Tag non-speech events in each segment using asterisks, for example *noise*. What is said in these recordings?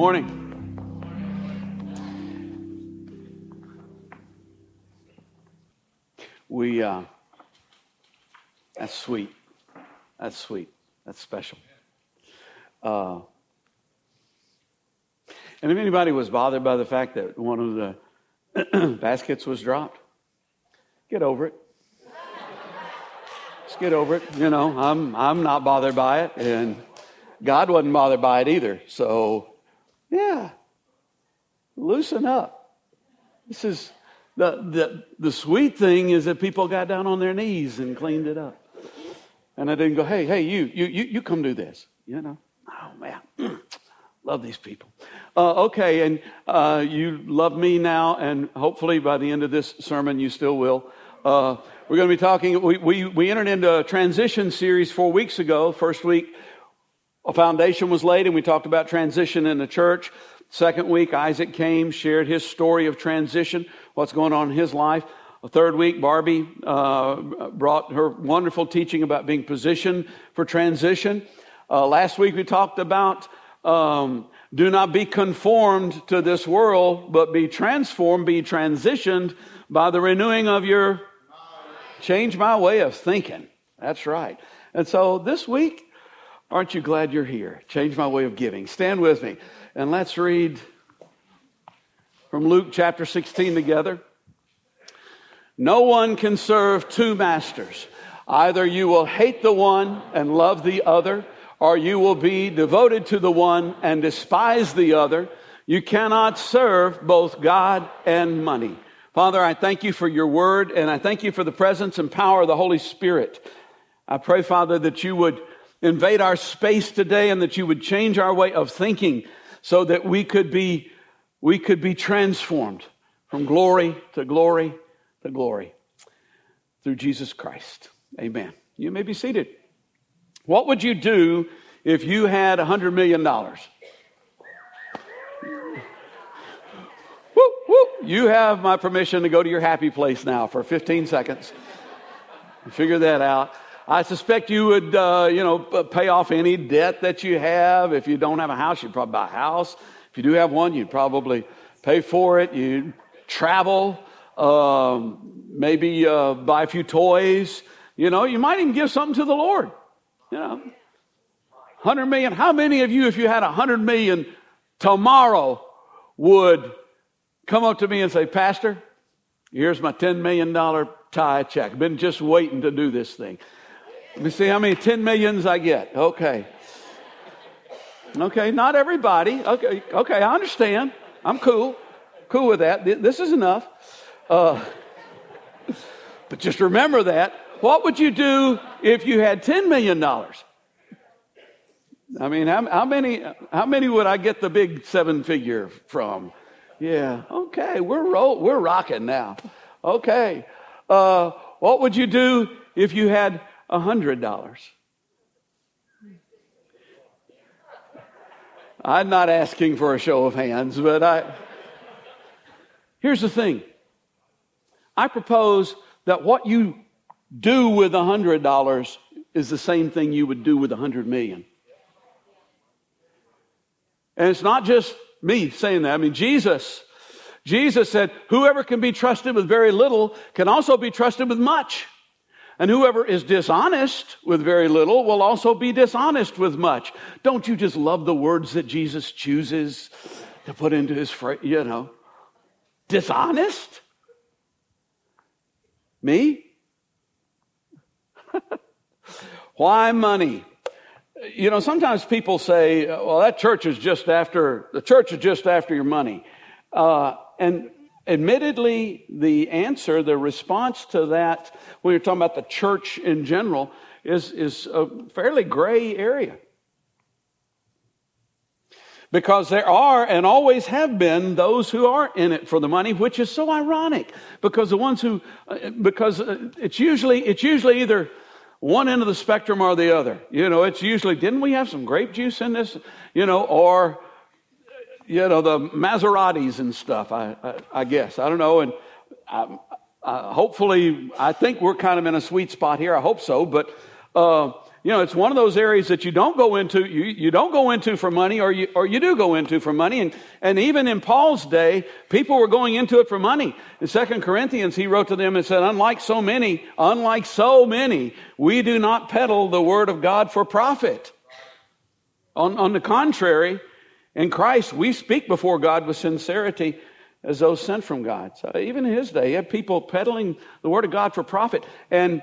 morning. We, uh, that's sweet. That's sweet. That's special. Uh, and if anybody was bothered by the fact that one of the *clears throat* baskets was dropped, get over it. Just get over it. You know, I'm, I'm not bothered by it, and God wasn't bothered by it either. So, yeah, loosen up. This is the, the, the sweet thing is that people got down on their knees and cleaned it up. And I didn't go, hey, hey, you, you, you, you come do this. You know? Oh, man. *clears throat* love these people. Uh, okay, and uh, you love me now, and hopefully by the end of this sermon, you still will. Uh, we're going to be talking, we, we, we entered into a transition series four weeks ago. First week, a foundation was laid, and we talked about transition in the church. Second week, Isaac came, shared his story of transition, what's going on in his life. A third week, Barbie uh, brought her wonderful teaching about being positioned for transition. Uh, last week, we talked about um, do not be conformed to this world, but be transformed, be transitioned by the renewing of your change my way of thinking. That's right. And so this week, aren't you glad you're here? Change my way of giving. Stand with me. And let's read from Luke chapter 16 together. No one can serve two masters. Either you will hate the one and love the other, or you will be devoted to the one and despise the other. You cannot serve both God and money. Father, I thank you for your word, and I thank you for the presence and power of the Holy Spirit. I pray, Father, that you would invade our space today and that you would change our way of thinking so that we could be, we could be transformed from glory to glory to glory through Jesus Christ. Amen. You may be seated. What would you do if you had a $100 million? You have my permission to go to your happy place now for 15 seconds. Figure that out. I suspect you would, uh, you know, pay off any debt that you have. If you don't have a house, you'd probably buy a house. If you do have one, you'd probably pay for it. You'd travel, um, maybe uh, buy a few toys. You know, you might even give something to the Lord. You know, 100 million. How many of you, if you had 100 million tomorrow, would come up to me and say, Pastor, here's my $10 million tithe check. Been just waiting to do this thing. Let me see how many 10 millions I get. Okay. Okay, not everybody. Okay, okay, I understand. I'm cool. Cool with that. This is enough. Uh, but just remember that. What would you do if you had $10 million? I mean, how, how, many, how many would I get the big seven figure from? Yeah, okay, we're, roll, we're rocking now. Okay. Uh, what would you do if you had $100. I'm not asking for a show of hands, but I. Here's the thing I propose that what you do with $100 is the same thing you would do with 100 million. And it's not just me saying that. I mean, Jesus, Jesus said, whoever can be trusted with very little can also be trusted with much. And whoever is dishonest with very little will also be dishonest with much. Don't you just love the words that Jesus chooses to put into his phrase, you know? Dishonest? Me? *laughs* Why money? You know, sometimes people say, well, that church is just after, the church is just after your money. Uh, and Admittedly, the answer, the response to that, when you're talking about the church in general, is, is a fairly gray area. Because there are and always have been those who are in it for the money, which is so ironic. Because the ones who, uh, because uh, it's usually, it's usually either one end of the spectrum or the other. You know, it's usually, didn't we have some grape juice in this? You know, or you know, the Maseratis and stuff, I, I, I guess. I don't know. And I, hopefully, I think we're kind of in a sweet spot here. I hope so. But uh, you know, it's one of those areas that you don't go into, you, you don't go into for money or you, or you do go into for money. And, and even in Paul's day, people were going into it for money. In Second Corinthians, he wrote to them and said, unlike so many, unlike so many, we do not peddle the word of God for profit. On, on the contrary, in Christ, we speak before God with sincerity as those sent from God. So even in his day, he had people peddling the word of God for profit. And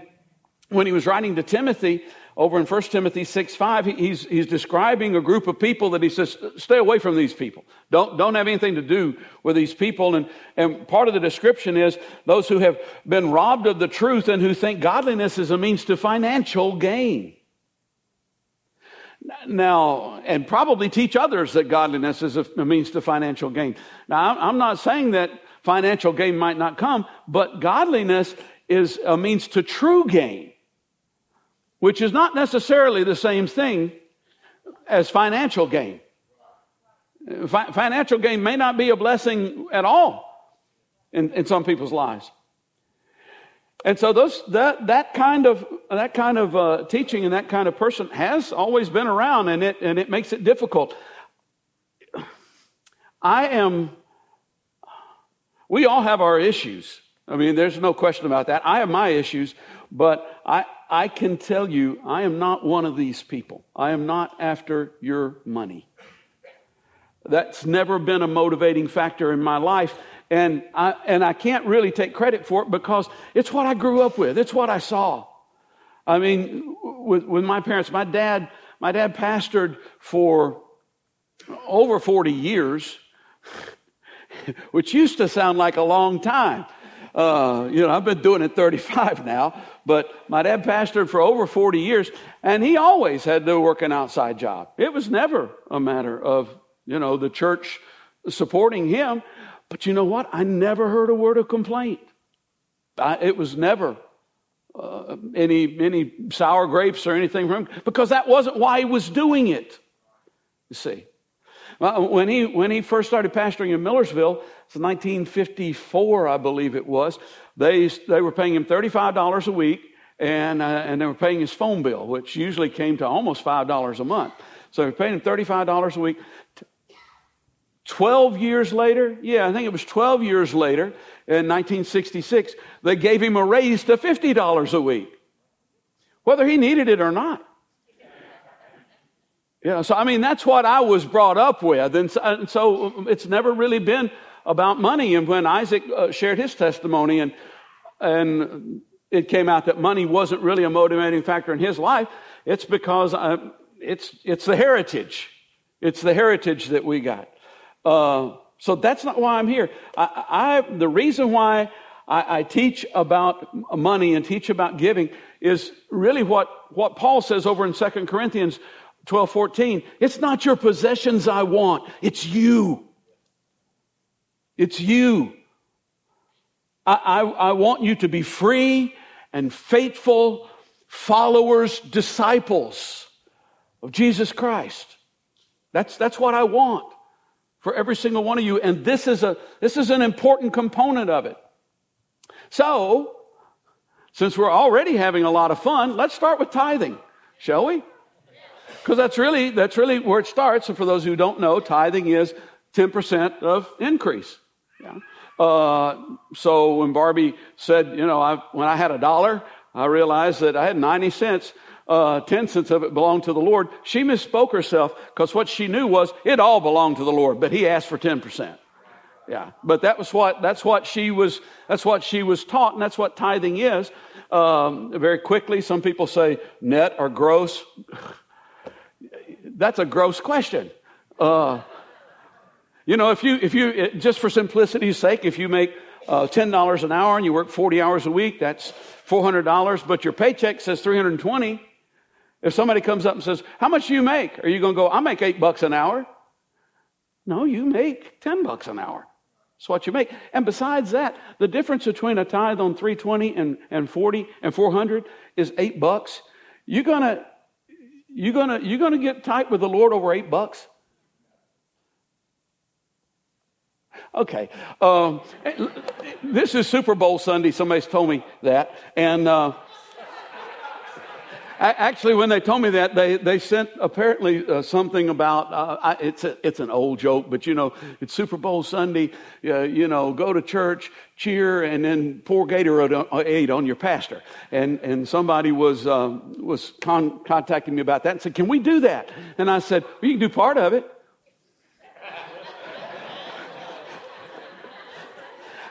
when he was writing to Timothy, over in 1 Timothy 6 5, he's, he's describing a group of people that he says, stay away from these people. Don't, don't have anything to do with these people. And, and part of the description is those who have been robbed of the truth and who think godliness is a means to financial gain. Now, and probably teach others that godliness is a means to financial gain. Now, I'm not saying that financial gain might not come, but godliness is a means to true gain which is not necessarily the same thing as financial gain. Fi- financial gain may not be a blessing at all in, in some people's lives. And so those, that, that kind of, that kind of uh, teaching and that kind of person has always been around and it, and it makes it difficult. I am, we all have our issues. I mean, there's no question about that. I have my issues, but I, I can tell you, I am not one of these people. I am not after your money. That's never been a motivating factor in my life. And I, and I can't really take credit for it because it's what I grew up with. It's what I saw. I mean, with, with my parents, my dad, my dad pastored for over 40 years, *laughs* which used to sound like a long time. Uh, you know, I've been doing it 35 now, but my dad pastored for over 40 years, and he always had to work an outside job. It was never a matter of, you know, the church supporting him. But you know what? I never heard a word of complaint. I, it was never uh, any, any sour grapes or anything from him because that wasn't why he was doing it. You see. When he, when he first started pastoring in Millersville, it's 1954, I believe it was, they, they were paying him $35 a week and, uh, and they were paying his phone bill, which usually came to almost $5 a month. So they were paying him $35 a week. 12 years later, yeah, I think it was 12 years later, in 1966, they gave him a raise to $50 a week, whether he needed it or not. Yeah, so I mean, that's what I was brought up with. And so, and so it's never really been about money. And when Isaac uh, shared his testimony and, and it came out that money wasn't really a motivating factor in his life, it's because uh, it's, it's the heritage. It's the heritage that we got. Uh, so that's not why I'm here. I, I the reason why I, I, teach about money and teach about giving is really what, what Paul says over in 2 Corinthians 12, 14. It's not your possessions I want, it's you. It's you. I, I, I want you to be free and faithful followers, disciples of Jesus Christ. That's, that's what I want for every single one of you. And this is, a, this is an important component of it. So, since we're already having a lot of fun, let's start with tithing, shall we? Because that's really, that's really where it starts. And for those who don't know, tithing is 10% of increase. Yeah. Uh, so when Barbie said, you know, I, when I had a dollar, I realized that I had 90 cents. Uh, 10 cents of it belonged to the Lord. She misspoke herself because what she knew was it all belonged to the Lord, but he asked for 10%. Yeah. But that was what, that's what she was, that's what she was taught, and that's what tithing is. Um, very quickly, some people say net or gross. *sighs* that's a gross question. Uh, you know, if you, if you, just for simplicity's sake, if you make uh, $10 an hour and you work 40 hours a week, that's $400, but your paycheck says 320. If somebody comes up and says, how much do you make? Are you going to go, I make eight bucks an hour? No, you make 10 bucks an hour. That's what you make. And besides that, the difference between a tithe on 320 and, and 40 and 400 is eight bucks. You're gonna, you're gonna, you're gonna get tight with the Lord over eight bucks. Okay. Um, this is Super Bowl Sunday. Somebody's told me that. And uh, Actually, when they told me that, they, they sent apparently uh, something about uh, I, it's a, it's an old joke, but you know it's Super Bowl Sunday. Uh, you know, go to church, cheer, and then pour Gatorade on your pastor. And and somebody was um, was con- contacting me about that and said, "Can we do that?" And I said, well, "You can do part of it."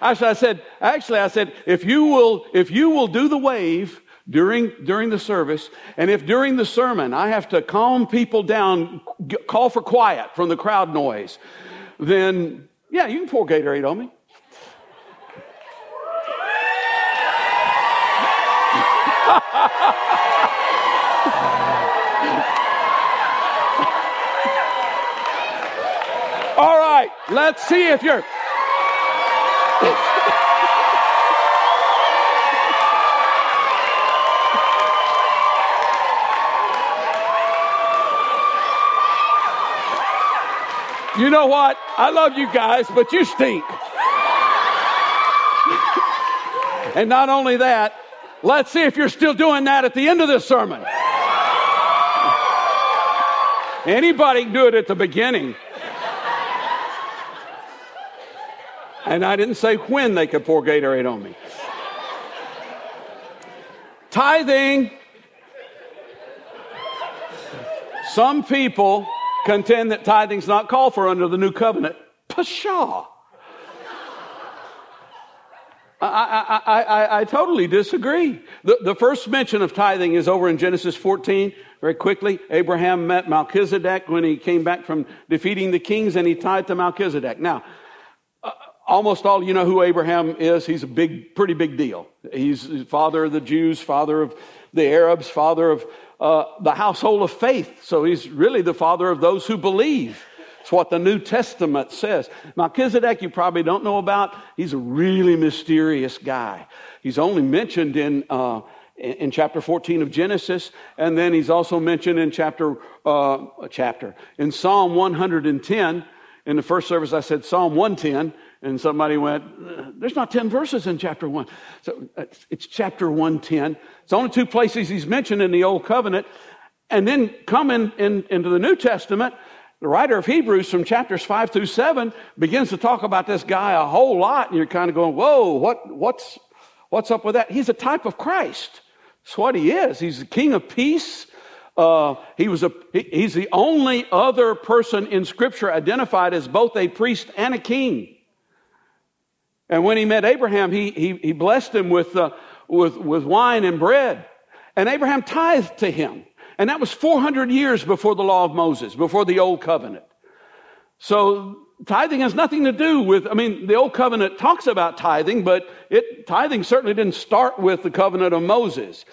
Actually, I said, actually, I said, if you will, if you will do the wave during, during the service, and if during the sermon I have to calm people down, call for quiet from the crowd noise, then yeah, you can pour Gatorade on me. *laughs* All right, let's see if you're you know what? I love you guys, but you stink. and not only that, let's see if you're still doing that at the end of this sermon. Anybody can do it at the beginning. And I didn't say when they could pour Gatorade on me. Tithing. Some people contend that tithing's not called for under the new covenant. Pshaw. I, I, I, I, totally disagree. The, the first mention of tithing is over in Genesis 14. Very quickly, Abraham met Melchizedek when he came back from defeating the kings and he tithed to Melchizedek. Now, uh, almost all you know who Abraham is. He's a big, pretty big deal. He's father of the Jews, father of the Arabs, father of uh, the household of faith. So he's really the father of those who believe. It's what the New Testament says. Melchizedek, you probably don't know about. He's a really mysterious guy. He's only mentioned in, uh, in chapter 14 of Genesis, and then he's also mentioned in chapter, uh, chapter, in Psalm 110. In the first service, I said Psalm 110. And somebody went, There's not 10 verses in chapter 1. So it's chapter 110. It's only two places he's mentioned in the Old Covenant. And then coming in, into the New Testament, the writer of Hebrews from chapters 5 through 7 begins to talk about this guy a whole lot. And you're kind of going, Whoa, what, what's, what's up with that? He's a type of Christ. That's what he is. He's the King of peace. Uh, he was a, he, he's the only other person in Scripture identified as both a priest and a king. And when he met Abraham, he, he, he blessed him with, uh, with, with wine and bread. And Abraham tithed to him. And that was 400 years before the law of Moses, before the old covenant. So tithing has nothing to do with, I mean, the old covenant talks about tithing, but it, tithing certainly didn't start with the covenant of Moses.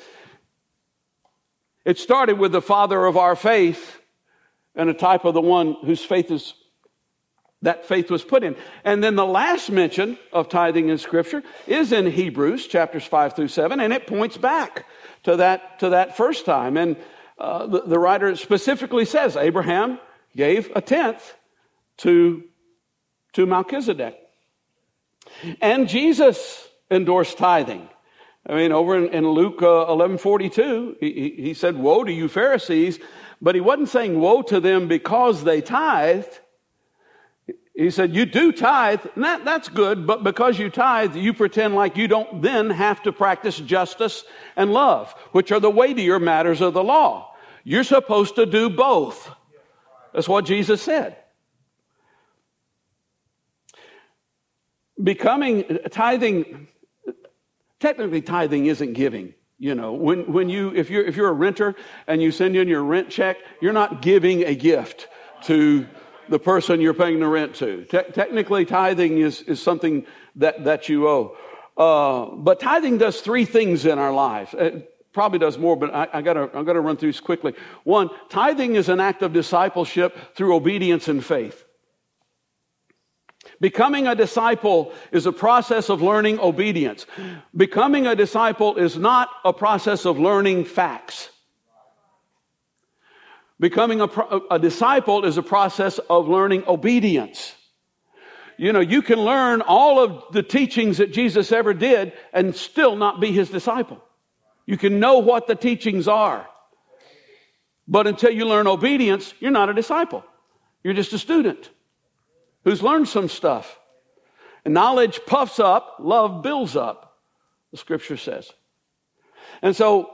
It started with the father of our faith and a type of the one whose faith is that faith was put in. And then the last mention of tithing in Scripture is in Hebrews chapters 5 through 7, and it points back to that, to that first time. And uh, the, the writer specifically says Abraham gave a tenth to, to Melchizedek. And Jesus endorsed tithing. I mean, over in, in Luke uh, 11 42, he, he said, Woe to you, Pharisees. But he wasn't saying woe to them because they tithed. He said, You do tithe, and that, that's good, but because you tithe, you pretend like you don't then have to practice justice and love, which are the weightier matters of the law. You're supposed to do both. That's what Jesus said. Becoming tithing, technically, tithing isn't giving. You know, when, when you, if you're, if you're a renter and you send in your rent check, you're not giving a gift to the person you're paying the rent to. Te- technically, tithing is, is something that, that you owe. Uh, but tithing does three things in our lives. It probably does more, but I, I gotta, I gotta run through this quickly. One, tithing is an act of discipleship through obedience and faith. Becoming a disciple is a process of learning obedience. Becoming a disciple is not a process of learning facts. Becoming a, a disciple is a process of learning obedience. You know, you can learn all of the teachings that Jesus ever did and still not be his disciple. You can know what the teachings are. But until you learn obedience, you're not a disciple. You're just a student who's learned some stuff. And knowledge puffs up, love builds up, the scripture says. And so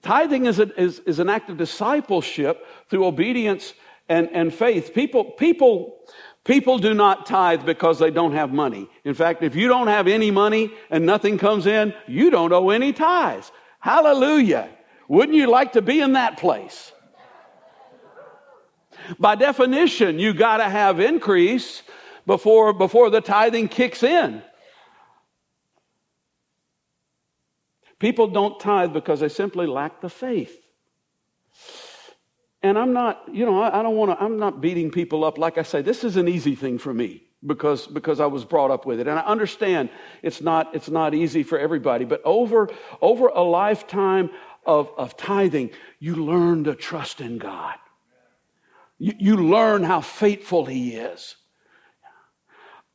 tithing is, a, is, is an act of discipleship through obedience and, and faith. People, people, people do not tithe because they don't have money. In fact, if you don't have any money and nothing comes in, you don't owe any tithes. Hallelujah. Wouldn't you like to be in that place? By definition, you got to have increase before, before the tithing kicks in. People don't tithe because they simply lack the faith. And I'm not, you know, I, I don't want to, I'm not beating people up. Like I say, this is an easy thing for me because, because I was brought up with it. And I understand it's not, it's not easy for everybody, but over, over a lifetime of, of tithing, you learn to trust in God. You, you learn how faithful He is.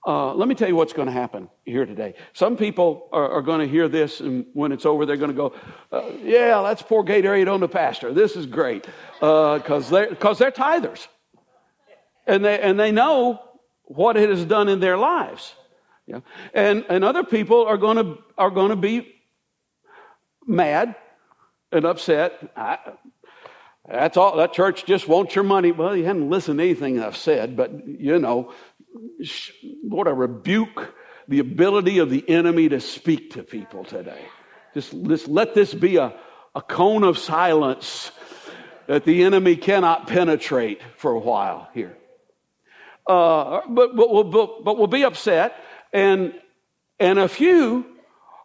Uh, let me tell you what's going to happen here today. Some people are, are going to hear this, and when it's over, they're going to go, uh, "Yeah, let's pour Gatorade on the pastor. This is great," because uh, they're because they're tithers, and they and they know what it has done in their lives. Yeah. And and other people are going to are going to be mad and upset. I, that's all. That church just wants your money. Well, you haven't listened to anything I've said, but you know, Lord, I rebuke the ability of the enemy to speak to people today. Just, just let this be a, a cone of silence that the enemy cannot penetrate for a while here. Uh, but, but, we'll, but, but we'll be upset, and, and a few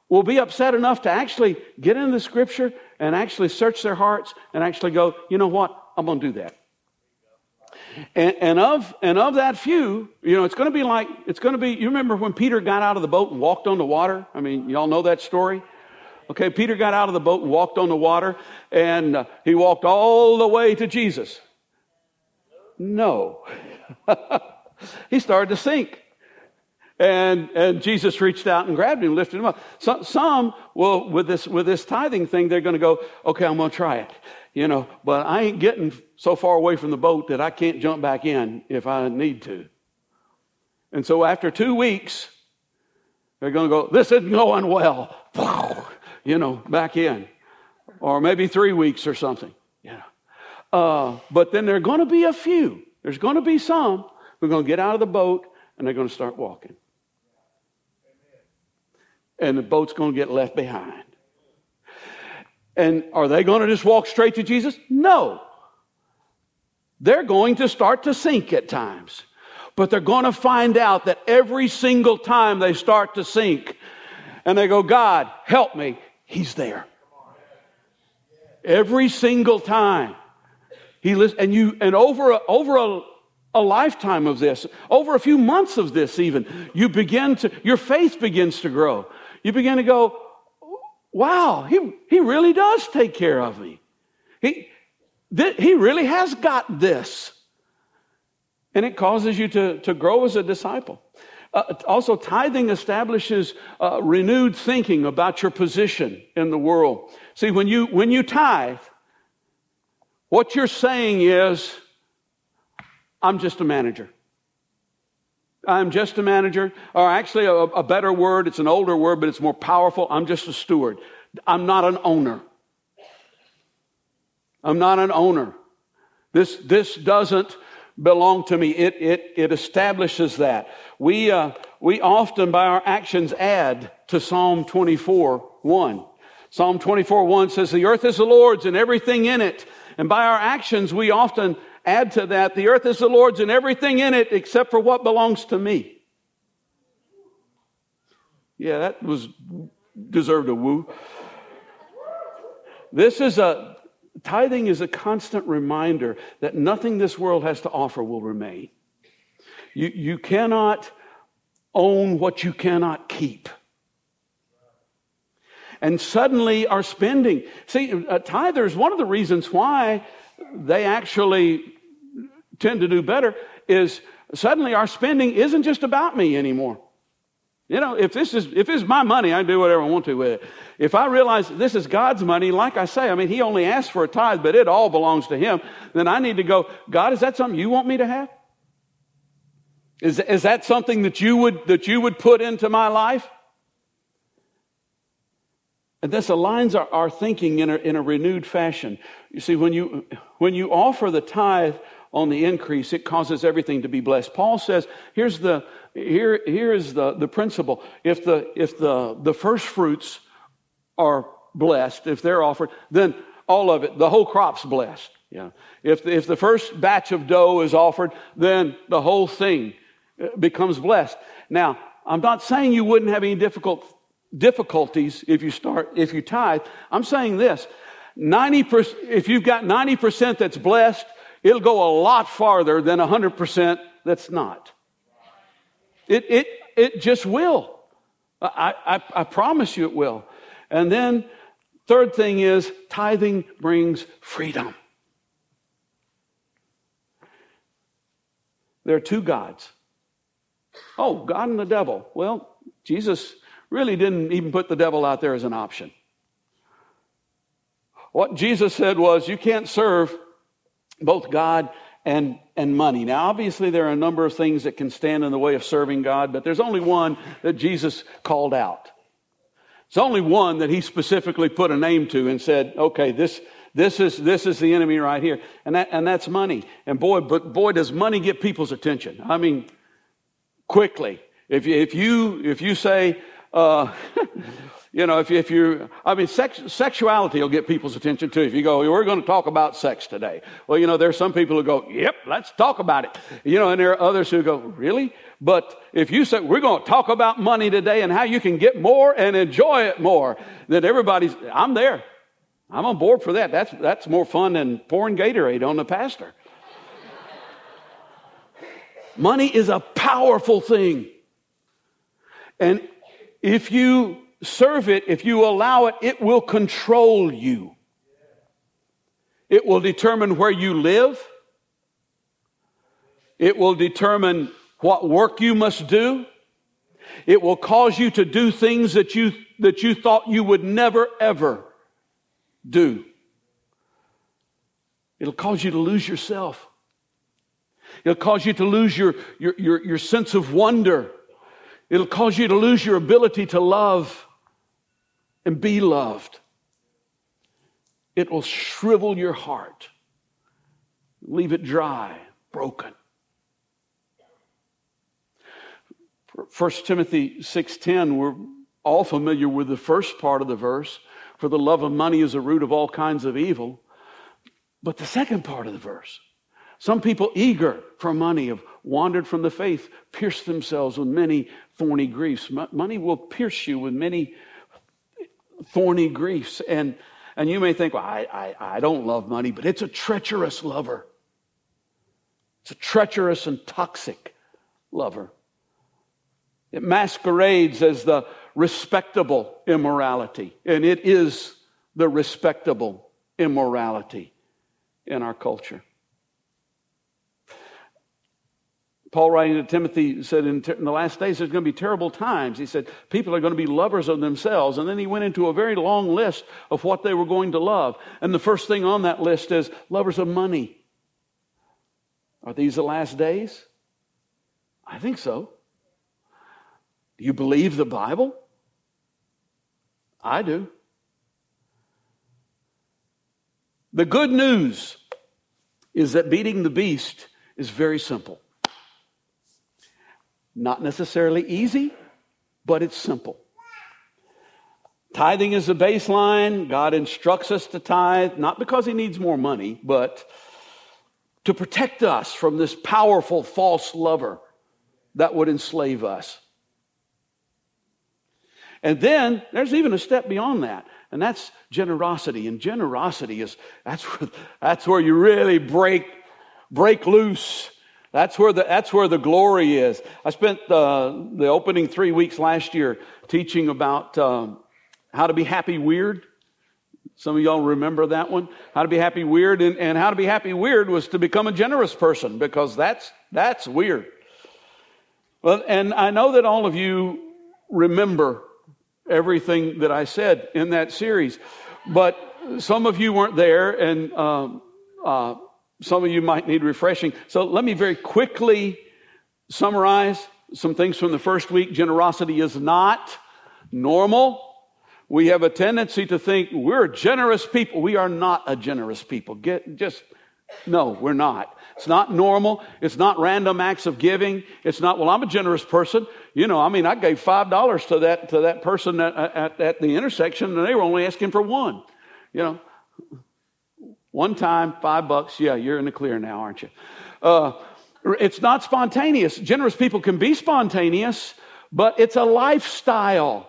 will be upset enough to actually get into the scripture and actually search their hearts and actually go, you know what? I'm going to do that. And, and, of, and of that few, you know, it's going to be like, it's going to be, you remember when Peter got out of the boat and walked on the water? I mean, y'all know that story? Okay, Peter got out of the boat and walked on the water, and uh, he walked all the way to Jesus. No. *laughs* he started to sink. And, and Jesus reached out and grabbed him, lifted him up. Some, will, with this, with this tithing thing, they're going to go, okay, I'm going to try it you know, but I ain't getting so far away from the boat that I can't jump back in if I need to. And so after two weeks, they're going to go, this isn't going well. *laughs* You know, back in. Or maybe three weeks or something. Yeah. Uh, but then there are going to be a few. There's going to be some who are going to get out of the boat and they're going to start walking. And the boat's going to get left behind. And are they going to just walk straight to Jesus? No. They're going to start to sink at times. But they're going to find out that every single time they start to sink and they go, God, help me, He's there. Every single time. He listens, and you, and over, a, over a, a lifetime of this, over a few months of this even, you begin to, your faith begins to grow. You begin to go, wow, he, he really does take care of me. He, th- he really has got this. And it causes you to, to grow as a disciple. Uh, also, tithing establishes uh, renewed thinking about your position in the world. See, when you, when you tithe, what you're saying is, I'm just a manager. I'm just a manager, or actually a, a, better word, it's an older word, but it's more powerful. I'm just a steward. I'm not an owner. I'm not an owner. This, this doesn't belong to me. It, it, it establishes that. We, uh, we often, by our actions, add to Psalm 24 1. Psalm 24 1 says, The earth is the Lord's and everything in it. And by our actions, we often add to that, the earth is the Lord's and everything in it except for what belongs to me. Yeah, that was deserved a woo. This is a tithing is a constant reminder that nothing this world has to offer will remain. You, you cannot own what you cannot keep. And suddenly our spending. See, uh, tithers, one of the reasons why they actually tend to do better is suddenly our spending isn't just about me anymore. You know, if this is if it's my money, I can do whatever I want to with it. If I realize this is God's money, like I say, I mean, He only asked for a tithe, but it all belongs to Him. Then I need to go. God, is that something you want me to have? Is is that something that you would that you would put into my life? And this aligns our, our thinking in a, in a renewed fashion. You see, when you when you offer the tithe on the increase, it causes everything to be blessed. Paul says, here's the, here, here is the, the principle. If the, if the, the first fruits are blessed, if they're offered, then all of it, the whole crop's blessed. Yeah. If, if the first batch of dough is offered, then the whole thing uh, becomes blessed. Now, I'm not saying you wouldn't have any difficult difficulties if you start if you tithe. I'm saying this: 90%, if you've got 90% that's blessed, it'll go a lot farther than 100% that's not. It, it, it just will. I, I, I promise you it will. And then, third thing is tithing brings freedom. There are two gods. Oh, God and the devil. Well, Jesus really didn't even put the devil out there as an option. What Jesus said was, you can't serve both God and, and money. Now, obviously, there are a number of things that can stand in the way of serving God, but there's only one that Jesus called out. It's only one that he specifically put a name to and said, okay, this, this is, this is the enemy right here. And that, and that's money. And boy, but boy, does money get people's attention. I mean, quickly. If you, if you, if you say, uh, *laughs* You know, if, if you, I mean, sex, sexuality will get people's attention too. If you go, we're going to talk about sex today. Well, you know, there's some people who go, yep, let's talk about it. You know, and there are others who go, really? But if you say, we're going to talk about money today and how you can get more and enjoy it more, then everybody's, I'm there. I'm on board for that. That's, that's more fun than pouring Gatorade on the pastor. Money is a powerful thing. And if you serve it, if you allow it, it will control you. It will determine where you live. It will determine what work you must do. It will cause you to do things that you, that you thought you would never ever do. It'll cause you to lose yourself. It'll cause you to lose your, your, your, your sense of wonder. It'll cause you to lose your ability to love and be loved. It will shrivel your heart, leave it dry, broken. 1 Timothy 6:10 we're all familiar with the first part of the verse for the love of money is a root of all kinds of evil but the second part of the verse some people eager for money have wandered from the faith pierced themselves with many thorny griefs money will pierce you with many thorny griefs. And, and you may think, well, I, I, I don't love money, but it's a treacherous lover. It's a treacherous and toxic lover. It masquerades as the respectable immorality, and it is the respectable immorality in our culture. Paul, writing to Timothy, said in, ter- in, the last days there's going to be terrible times. He said people are going to be lovers of themselves. And then he went into a very long list of what they were going to love. And the first thing on that list is lovers of money. Are these the last days? I think so. Do you believe the Bible? I do. The good news is that beating the beast is very simple. Not necessarily easy, but it's simple. Tithing is the baseline. God instructs us to tithe, not because He needs more money, but to protect us from this powerful false lover that would enslave us. And then there's even a step beyond that, and that's generosity. And generosity is that's where, that's where you really break, break loose that's where the, that's where the glory is. I spent uh, the opening three weeks last year teaching about um, how to be happy weird. Some of y'all remember that one? How to be happy weird. And, and how to be happy weird was to become a generous person because that's, that's weird. Well, and I know that all of you remember everything that I said in that series. But some of you weren't there, and um, uh, some of you might need refreshing. So let me very quickly summarize some things from the first week. Generosity is not normal. We have a tendency to think we're generous people. We are not a generous people. Get just no, we're not. It's not normal. It's not random acts of giving. It's not, well, I'm a generous person. You know, I mean, I gave $5 to that, to that person at, at, at the intersection and they were only asking for one. You know, one time, five bucks. Yeah, you're in the clear now, aren't you? Uh, it's not spontaneous. Generous people can be spontaneous, but it's a lifestyle.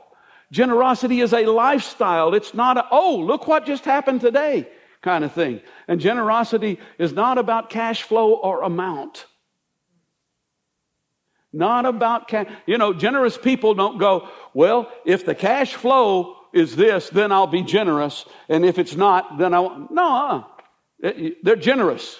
Generosity is a lifestyle. It's not a, oh, look what just happened today kind of thing. And generosity is not about cash flow or amount. Not about cash. You know, generous people don't go, well, if the cash flow is this, then I'll be generous. And if it's not, then I won't. No, uh, Uh, they're generous.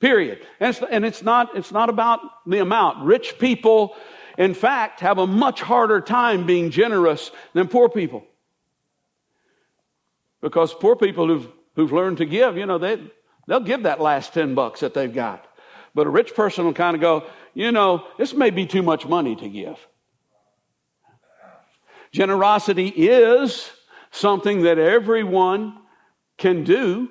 Period. And it's, and it's not, it's not about the amount. Rich people, in fact, have a much harder time being generous than poor people. Because poor people who've who've learned to give, you know, they, they'll give that last 10 bucks that they've got. But a rich person will kind of go, you know, this may be too much money to give. Generosity is something that everyone can do.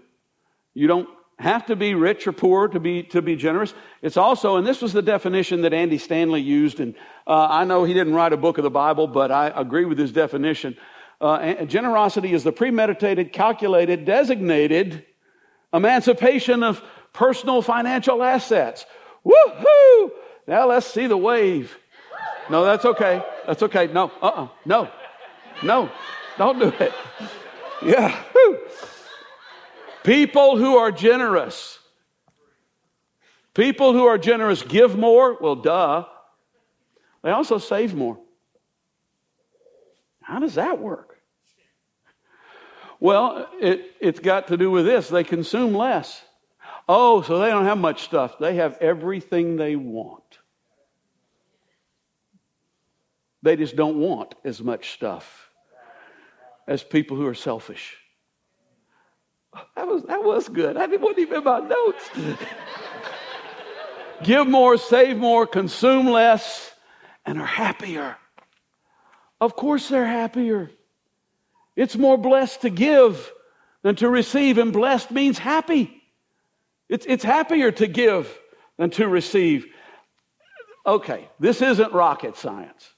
You don't have to be rich or poor to be to be generous. It's also, and this was the definition that Andy Stanley used, and uh, I know he didn't write a book of the Bible, but I agree with his definition. Uh, generosity is the premeditated, calculated, designated emancipation of personal financial assets. Woohoo! Now let's see the wave. No, that's okay. That's okay. No, uh uh-uh. uh No, no, don't do it. Yeah. Woo. People who are generous. People who are generous give more. Well, duh. They also save more. How does that work? Well, it, it's got to do with this. They consume less. Oh, so they don't have much stuff. They have everything they want. They just don't want as much stuff as people who are selfish. That was, that was good. I wasn't even in my notes. Give more, save more, consume less, and are happier. Of course, they're happier. It's more blessed to give than to receive, and blessed means happy. It's, it's happier to give than to receive. Okay, this isn't rocket science.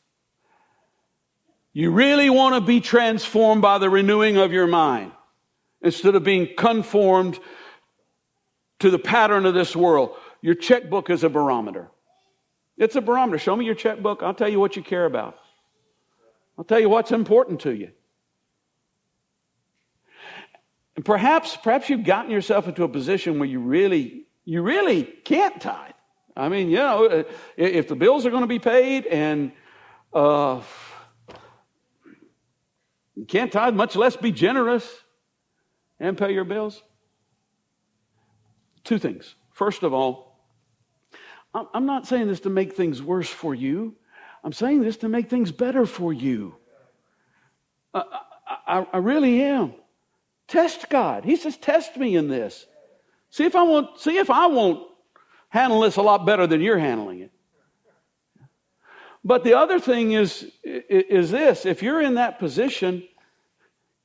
You really want to be transformed by the renewing of your mind instead of being conformed to the pattern of this world. Your checkbook is a barometer. It's a barometer. Show me your checkbook. I'll tell you what you care about. I'll tell you what's important to you. And perhaps, perhaps you've gotten yourself into a position where you really, you really can't tithe. I mean, you know, uh, if the bills are going to be paid and uh, you can't tithe, much less be generous and pay your bills. Two things. First of all, I'm not saying this to make things worse for you. I'm saying this to make things better for you. I, I, I really am. Test God. He says, test me in this. See if I won't, see if I won't handle this a lot better than you're handling it. But the other thing is, is this if you're in that position,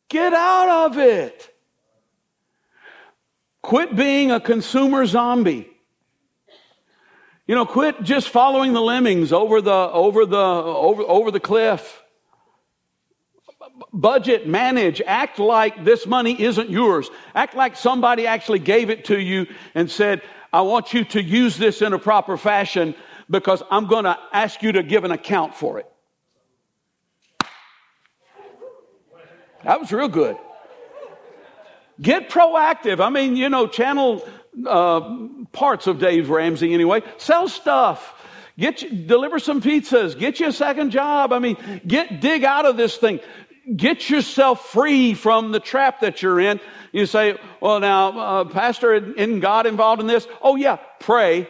get out of it. Quit being a consumer zombie. You know, quit just following the lemmings over the, over the, over, over the cliff budget, manage, act like this money isn't yours. Act like somebody actually gave it to you and said, I want you to use this in a proper fashion because I'm going to ask you to give an account for it. That was real good. Get proactive. I mean, you know, channel uh, parts of Dave Ramsey anyway. Sell stuff. Get you, deliver some pizzas. Get you a second job. I mean, get dig out of this thing get yourself free from the trap that you're in. You say, well, now, uh, Pastor, isn't God involved in this? Oh, yeah, pray.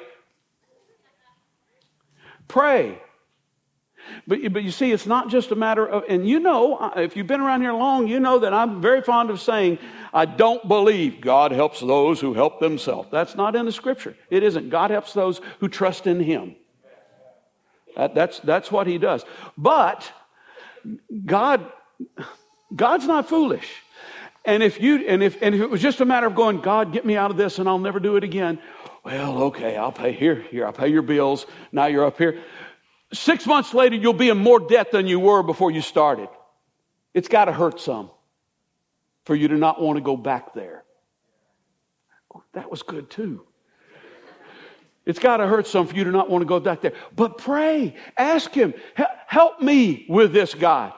Pray. But, but you see, it's not just a matter of, and you know, if you've been around here long, you know that I'm very fond of saying, I don't believe God helps those who help themselves. That's not in the scripture. It isn't. God helps those who trust in Him. That, that's, that's what He does. But God, God's not foolish. And if you and if and if it was just a matter of going, God, get me out of this and I'll never do it again. Well, okay, I'll pay here, here, I'll pay your bills. Now you're up here. Six months later, you'll be in more debt than you were before you started. It's got to hurt some for you to not want to go back there. Oh, that was good too. It's got to hurt some for you to not want to go back there. But pray, ask Him, help me with this, God.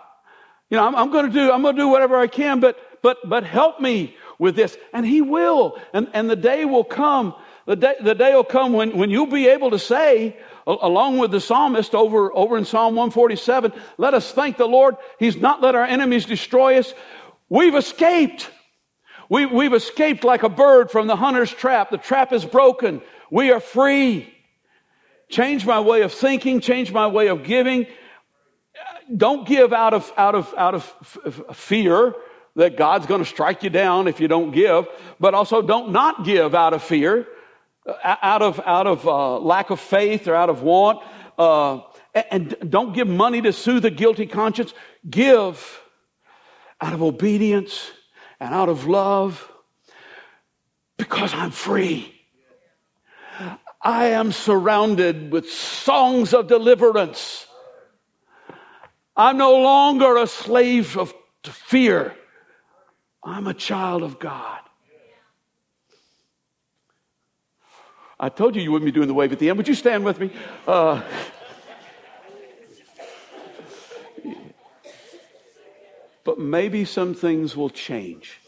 You know, I'm, I'm going to do, I'm going to do whatever I can, but, but, but help me with this. And He will. And, and the day will come the day, the day will come when, when you'll be able to say, along with the psalmist over, over in Psalm 147, let us thank the Lord. He's not let our enemies destroy us. We've escaped. We, we've escaped like a bird from the hunter's trap. The trap is broken. We are free. Change my way of thinking, change my way of giving. Don't give out of, out of, out of f- fear that God's going to strike you down if you don't give, but also don't not give out of fear out of, out of uh, lack of faith or out of want. Uh, and don't give money to soothe a guilty conscience. Give out of obedience and out of love because I'm free. I am surrounded with songs of deliverance. I'm no longer a slave of fear. I'm a child of God. I told you you wouldn't be doing the wave at the end. Would you stand with me? Uh, but maybe some things will change.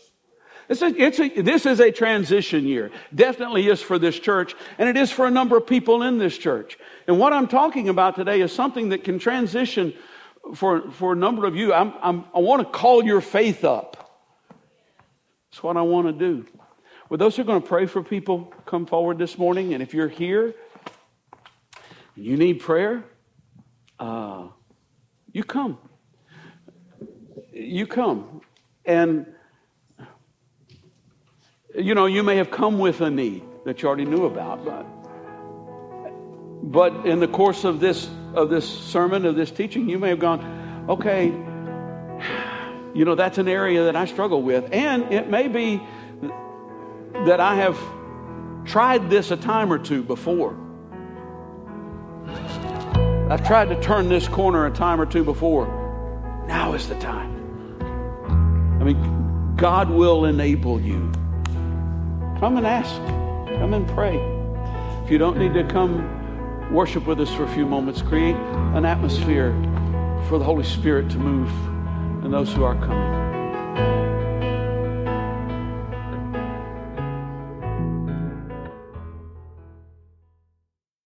It's a, it's a, this is a transition year. Definitely is for this church, and it is for a number of people in this church. And what I'm talking about today is something that can transition for, for a number of you. I'm, I'm, I want to call your faith up. That's what I want to do. With those who are going to pray for people, come forward this morning. And if you're here, you need prayer, uh, you come. You come. And, you know, you may have come with a need that you already knew about, but, but in the course of this, of this sermon, of this teaching, you may have gone, okay, *sighs* you know, that's an area that I struggle with. And it may be that I have tried this a time or two before. I've tried to turn this corner a time or two before. Now is the time. I mean, God will enable you. Come and ask. Come and pray. If you don't need to come worship with us for a few moments, create an atmosphere for the Holy Spirit to move and those who are coming.